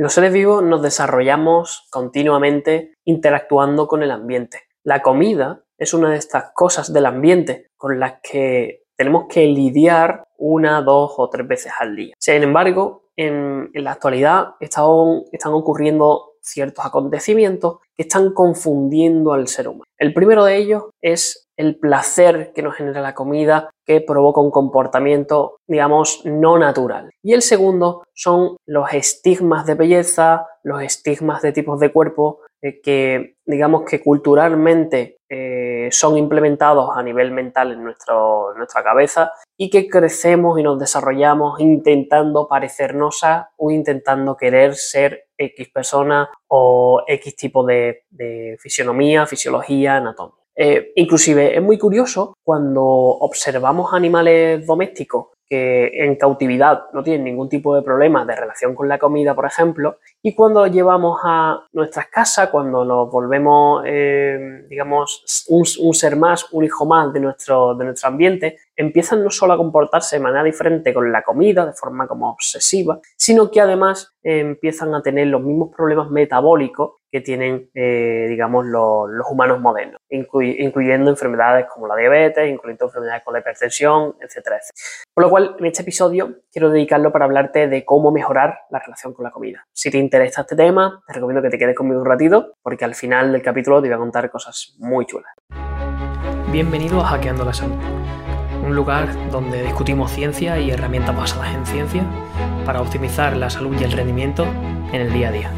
Los seres vivos nos desarrollamos continuamente interactuando con el ambiente. La comida es una de estas cosas del ambiente con las que tenemos que lidiar una, dos o tres veces al día. Sin embargo, en, la actualidad están, ocurriendo ciertos acontecimientos que están confundiendo al ser humano. El primero de ellos es el placer que nos genera la comida que provoca un comportamiento, digamos, no natural. Y el segundo son los estigmas de belleza, los estigmas de tipos de cuerpo eh, que, digamos, que culturalmente eh, son implementados a nivel mental en, nuestro, nuestra cabeza y que crecemos y nos desarrollamos intentando parecernos a o intentando querer ser X persona o X tipo de, fisionomía, fisiología, anatomía. Eh, inclusive es muy curioso cuando observamos animales domésticos que en cautividad no tienen ningún tipo de problema de relación con la comida, por ejemplo, y cuando lo llevamos a nuestras casas, cuando nos volvemos, eh, digamos, un, un, ser más, un hijo más de nuestro, de nuestro ambiente, empiezan no solo a comportarse de manera diferente con la comida, de forma como obsesiva, sino que además eh, empiezan a tener los mismos problemas metabólicos que tienen, eh, digamos, los, humanos modernos, incluyendo enfermedades como la diabetes, incluyendo enfermedades con la hipertensión, etcétera, etcétera. Por lo cual, en este episodio quiero dedicarlo para hablarte de cómo mejorar la relación con la comida. Si te interesa este tema, te recomiendo que te quedes conmigo un ratito, porque al final del capítulo te voy a contar cosas muy chulas. Bienvenido a Hackeando la Salud un lugar donde discutimos ciencia y herramientas basadas en ciencia para optimizar la salud y el rendimiento en el día a día.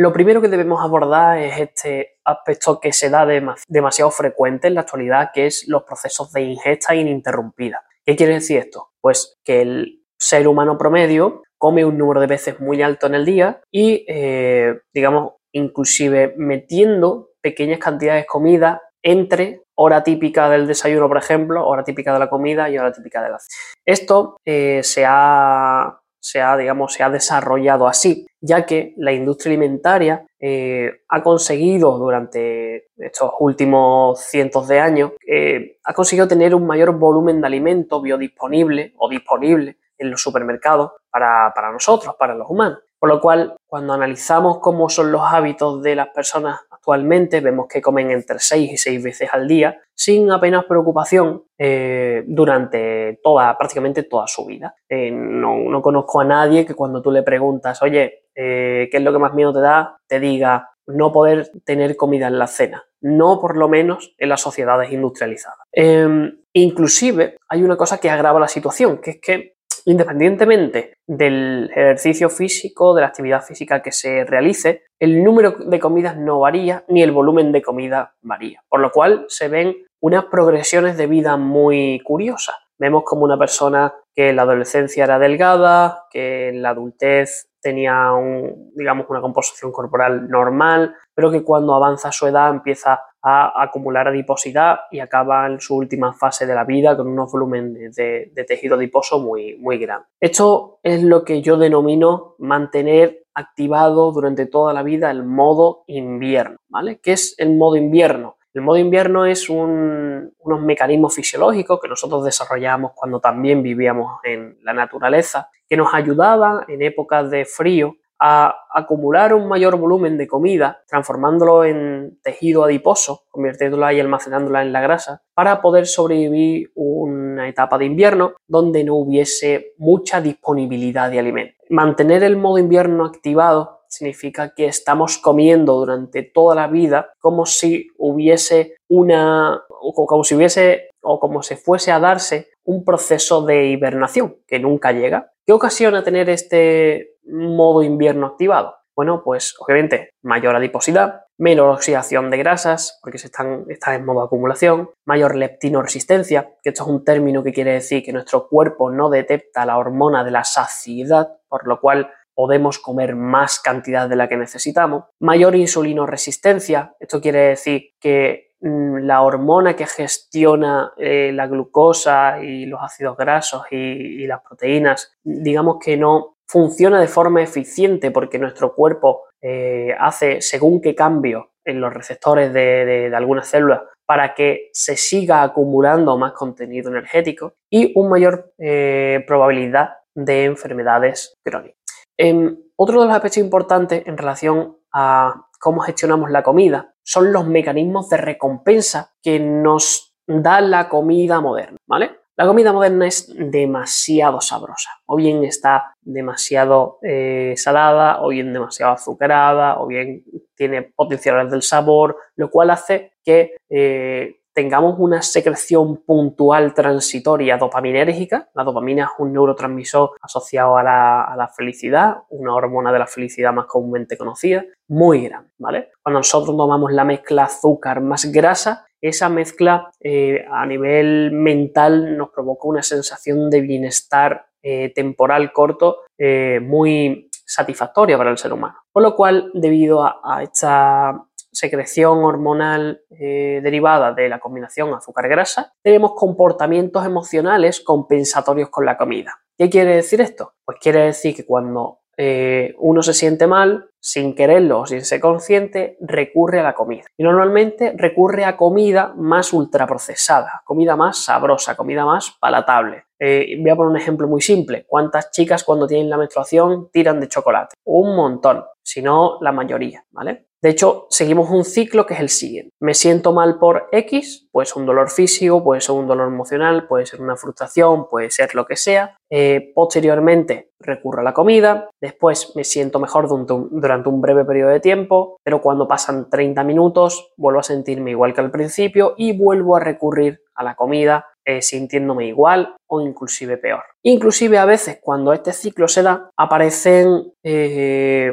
Lo primero que debemos abordar es este aspecto que se da demasiado frecuente en la actualidad, que es los procesos de ingesta ininterrumpida. ¿Qué quiere decir esto? Pues que el ser humano promedio come un número de veces muy alto en el día y, eh, digamos, inclusive metiendo pequeñas cantidades de comida entre hora típica del desayuno, por ejemplo, hora típica de la comida y hora típica de la cena. Esto eh, se, ha, se, ha, digamos, se ha desarrollado así, ya que la industria alimentaria eh, ha conseguido durante estos últimos cientos de años, eh, ha conseguido tener un mayor volumen de alimento biodisponible o disponible en los supermercados para, para nosotros, para los humanos. Por lo cual, cuando analizamos cómo son los hábitos de las personas actualmente, vemos que comen entre 6 y 6 veces al día, sin apenas preocupación eh, durante toda, prácticamente toda su vida. Eh, no, conozco a nadie que cuando tú le preguntas, oye, eh, ¿qué es lo que más miedo te da? Te diga no poder tener comida en la cena. No por lo menos en las sociedades industrializadas. Em, inclusive hay una cosa que agrava la situación, que es que Independientemente del ejercicio físico, de la actividad física que se realice, el número de comidas no varía ni el volumen de comida varía, por lo cual se ven unas progresiones de vida muy curiosas. Vemos como una persona que en la adolescencia era delgada, que en la adultez tenía un, digamos, una composición corporal normal, pero que cuando avanza su edad empieza a acumular adiposidad y acaba en su última fase de la vida con unos volúmenes de, tejido adiposo muy, muy grandes. Esto es lo que yo denomino mantener activado durante toda la vida el modo invierno, ¿vale? ¿Qué es el modo invierno? El modo invierno es un, unos mecanismos fisiológicos que nosotros desarrollamos cuando también vivíamos en la naturaleza, que nos ayudaban en épocas de frío a acumular un mayor volumen de comida, transformándolo en tejido adiposo, convirtiéndola y almacenándola en la grasa, para poder sobrevivir una etapa de invierno donde no hubiese mucha disponibilidad de alimentos. Mantener el modo invierno activado significa que estamos comiendo durante toda la vida como si hubiese una, o como si hubiese, o como si fuese a darse un proceso de hibernación que nunca llega. ¿Qué ocasiona tener este modo invierno activado? Bueno, pues obviamente mayor adiposidad, menor oxidación de grasas, porque se están, en modo acumulación, mayor leptinoresistencia, que esto es un término que quiere decir que nuestro cuerpo no detecta la hormona de la saciedad, por lo cual podemos comer más cantidad de la que necesitamos. Mayor insulinoresistencia, esto quiere decir que mm, la hormona que gestiona eh, la glucosa y los ácidos grasos y, las proteínas, digamos que no funciona de forma eficiente porque nuestro cuerpo eh, hace según qué cambio en los receptores de, algunas células para que se siga acumulando más contenido energético y una mayor eh, probabilidad de enfermedades crónicas. Em, otro de los aspectos importantes en relación a cómo gestionamos la comida son los mecanismos de recompensa que nos da la comida moderna, ¿vale? La comida moderna es demasiado sabrosa, o bien está demasiado eh, salada, o bien demasiado azucarada, o bien tiene potenciales del sabor, lo cual hace que eh, tengamos una secreción puntual transitoria dopaminérgica. La dopamina es un neurotransmisor asociado a la, felicidad, una hormona de la felicidad más comúnmente conocida, muy grande, ¿vale? Cuando nosotros tomamos la mezcla azúcar más grasa, esa mezcla eh, a nivel mental nos provoca una sensación de bienestar eh, temporal corto eh, muy satisfactoria para el ser humano. Por lo cual, debido a esta secreción hormonal derivada de la combinación azúcar-grasa, tenemos comportamientos emocionales compensatorios con la comida. ¿Qué quiere decir esto? Pues quiere decir que cuando eh, uno se siente mal, sin quererlo o sin ser consciente, recurre a la comida. Y normalmente recurre a comida más ultraprocesada, comida más sabrosa, comida más palatable. Eh, voy a poner un ejemplo muy simple. ¿Cuántas chicas cuando tienen la menstruación tiran de chocolate? Un montón, si no la mayoría, ¿vale? De hecho, seguimos un ciclo que es el siguiente. Me siento mal por X, puede ser un dolor físico, puede ser un dolor emocional, puede ser una frustración, puede ser lo que sea. Eh, posteriormente recurro a la comida, después me siento mejor durante un breve periodo de tiempo, pero cuando pasan 30 minutos vuelvo a sentirme igual que al principio y vuelvo a recurrir a la comida eh, sintiéndome igual o inclusive peor. Inclusive a veces cuando este ciclo se da aparecen eh,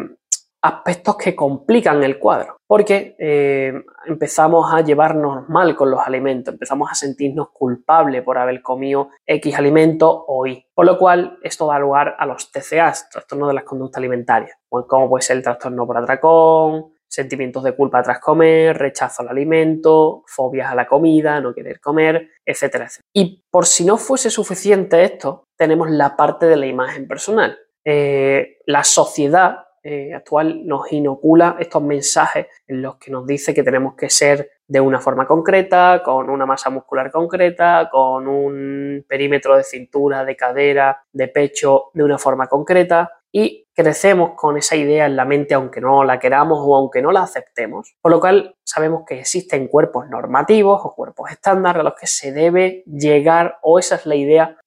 aspectos que complican el cuadro, porque eh, empezamos a llevarnos mal con los alimentos, empezamos a sentirnos culpables por haber comido X alimento o Y, por lo cual esto da lugar a los TCAs, trastornos de las conductas alimentarias, como puede ser el trastorno por atracón, sentimientos de culpa tras comer, rechazo al alimento, fobias a la comida, no querer comer, etcétera. Y por si no fuese suficiente esto, tenemos la parte de la imagen personal. Eh, la sociedad eh, actual nos inocula estos mensajes en los que nos dice que tenemos que ser de una forma concreta, con una masa muscular concreta, con un perímetro de cintura, de cadera, de pecho de una forma concreta. Y crecemos con esa idea en la mente aunque no la queramos o aunque no la aceptemos, por lo cual sabemos que existen cuerpos normativos o cuerpos estándar a los que se debe llegar o esa es la idea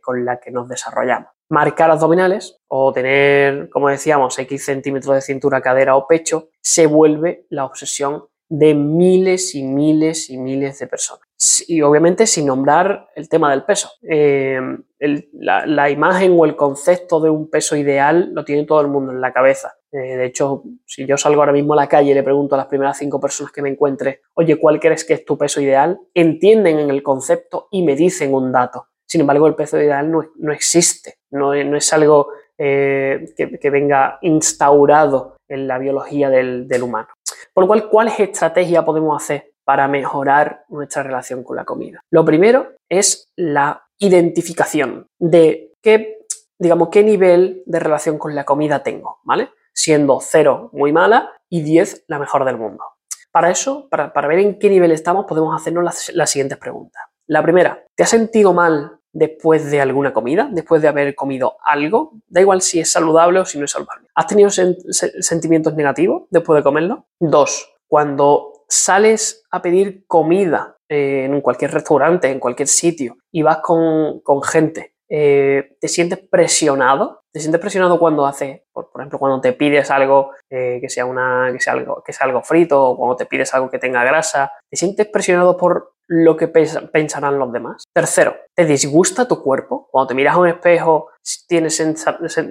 con la que nos desarrollamos marcar abdominales o tener, como decíamos, X centímetros de cintura, cadera o pecho, se vuelve la obsesión de miles y miles y miles de personas. Y obviamente sin nombrar el tema del peso. Eh, la, imagen o el concepto de un peso ideal lo tiene todo el mundo en la cabeza. Eh, de hecho, si yo salgo ahora mismo a la calle y le pregunto a las primeras cinco personas que me encuentre, oye, ¿cuál crees que es tu peso ideal? Entienden en el concepto y me dicen un dato. Sin embargo, el peso ideal no, existe, no, es algo eh, que, venga instaurado en la biología del, humano. Por lo cual, ¿cuál estrategia podemos hacer para mejorar nuestra relación con la comida? Lo primero es la identificación de qué, digamos, qué nivel de relación con la comida tengo, ¿vale? Siendo 0 muy mala y 10 la mejor del mundo. Para eso, para, ver en qué nivel estamos, podemos hacernos las siguientes preguntas. La primera, ¿te has sentido mal después de alguna comida, después de haber comido algo, da igual si es saludable o si no es saludable. ¿Has tenido sentimientos negativos después de comerlo? Dos, cuando sales a pedir comida en cualquier restaurante, en cualquier sitio, y vas con, gente, eh, ¿te sientes presionado? ¿Te sientes presionado cuando haces, por, ejemplo, cuando te pides algo eh, que, sea una, que, sea algo, que sea algo frito o cuando te pides algo que tenga grasa? ¿Te sientes presionado por lo que pensarán los demás. Tercero, ¿te disgusta tu cuerpo? Cuando te miras a un espejo, ¿tienes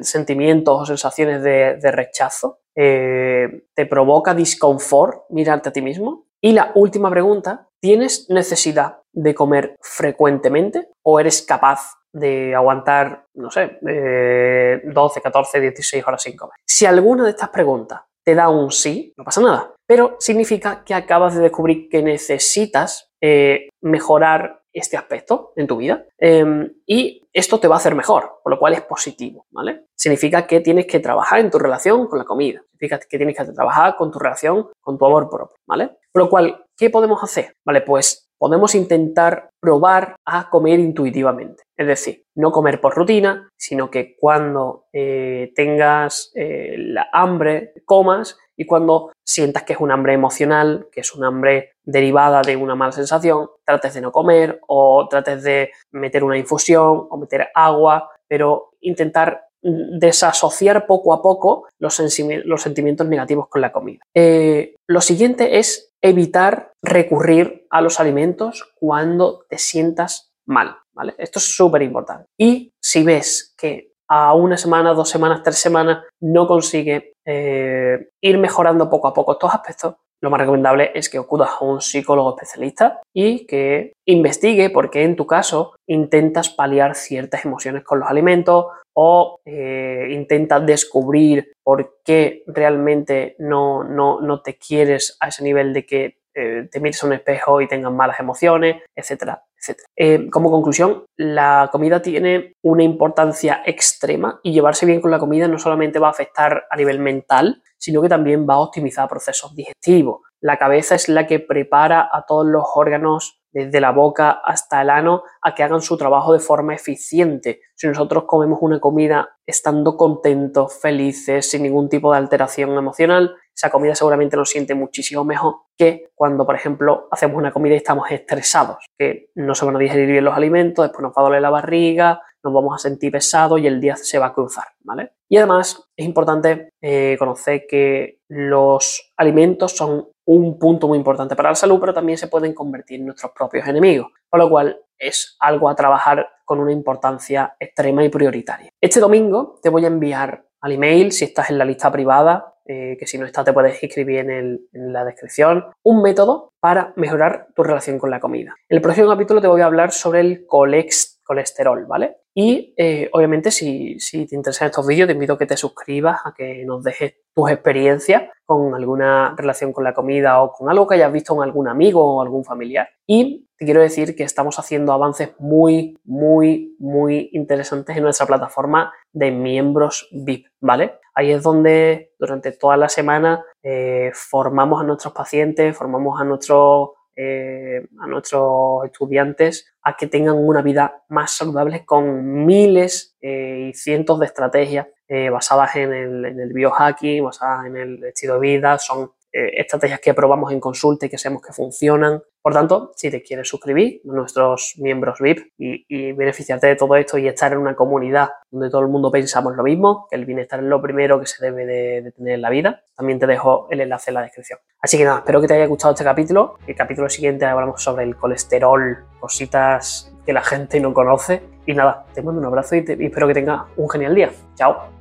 sentimientos o sensaciones de, rechazo? Eh, ¿Te provoca disconfort mirarte a ti mismo? Y la última pregunta, ¿tienes necesidad de comer frecuentemente o eres capaz de aguantar, no sé, 12, 14, 16 horas sin? Si alguna de estas preguntas te da un sí, no pasa nada, pero significa que acabas de descubrir que necesitas eh, mejorar este aspecto en tu vida em, y esto te va a hacer mejor, por lo cual es positivo, ¿vale? Significa que tienes que trabajar en tu relación con la comida, significa que tienes que trabajar con tu relación con tu amor propio, ¿vale? Por lo cual, ¿qué podemos hacer? Vale, pues podemos intentar probar a comer intuitivamente. Es decir, no comer por rutina, sino que cuando eh, tengas eh, la hambre, comas y cuando sientas que es un hambre emocional, que es un hambre derivada de una mala sensación, trates de no comer o trates de meter una infusión o meter agua, pero intentar desasociar poco a poco los, sentimientos negativos con la comida. Eh, lo siguiente es evitar recurrir a los alimentos cuando te sientas mal. ¿vale? Esto es súper importante. Y si ves que a una semana, dos semanas, tres semanas no consigue eh, ir mejorando poco a poco estos aspectos, lo más recomendable es que acudas a un psicólogo especialista y que investigue por qué en tu caso intentas paliar ciertas emociones con los alimentos o eh, intentas descubrir por qué realmente no, no, te quieres a ese nivel de que eh, te mires a un espejo y tengas malas emociones, etcétera, etcétera. Eh, como conclusión, la comida tiene una importancia extrema y llevarse bien con la comida no solamente va a afectar a nivel mental, sino que también va a optimizar procesos digestivos. La cabeza es la que prepara a todos los órganos desde la boca hasta el ano, a que hagan su trabajo de forma eficiente. Si nosotros comemos una comida estando contentos, felices, sin ningún tipo de alteración emocional, esa comida seguramente nos siente muchísimo mejor que cuando, por ejemplo, hacemos una comida y estamos estresados, que no se van a digerir bien los alimentos, después nos va a doler la barriga, nos vamos a sentir pesados y el día se va a cruzar, ¿vale? Y además es importante eh, conocer que los alimentos son un punto muy importante para la salud, pero también se pueden convertir en nuestros propios enemigos, por lo cual es algo a trabajar con una importancia extrema y prioritaria. Este domingo te voy a enviar al email, si estás en la lista privada, eh, que si no estás te puedes escribir en, la descripción, un método para mejorar tu relación con la comida. En el próximo capítulo te voy a hablar sobre el colesterol, ¿vale? Y eh, obviamente si, si, te interesan estos vídeos te invito a que te suscribas, a que nos dejes tus experiencias con alguna relación con la comida o con algo que hayas visto en algún amigo o algún familiar. Y te quiero decir que estamos haciendo avances muy, muy, muy interesantes en nuestra plataforma de miembros VIP, ¿vale? Ahí es donde durante toda la semana eh, formamos a nuestros pacientes, formamos a nuestros eh, a nuestros estudiantes a que tengan una vida más saludable con miles eh, y cientos de estrategias eh, basadas en el, en el biohacking, basadas en el estilo de vida, son estrategias que probamos en consulta y que sabemos que funcionan. Por tanto, si te quieres suscribir a nuestros miembros VIP y, beneficiarte de todo esto y estar en una comunidad donde todo el mundo pensamos lo mismo, que el bienestar es lo primero que se debe de, tener en la vida, también te dejo el enlace en la descripción. Así que nada, espero que te haya gustado este capítulo. El capítulo siguiente hablamos sobre el colesterol, cositas que la gente no conoce. Y nada, te mando un abrazo y, y espero que tengas un genial día. Chao.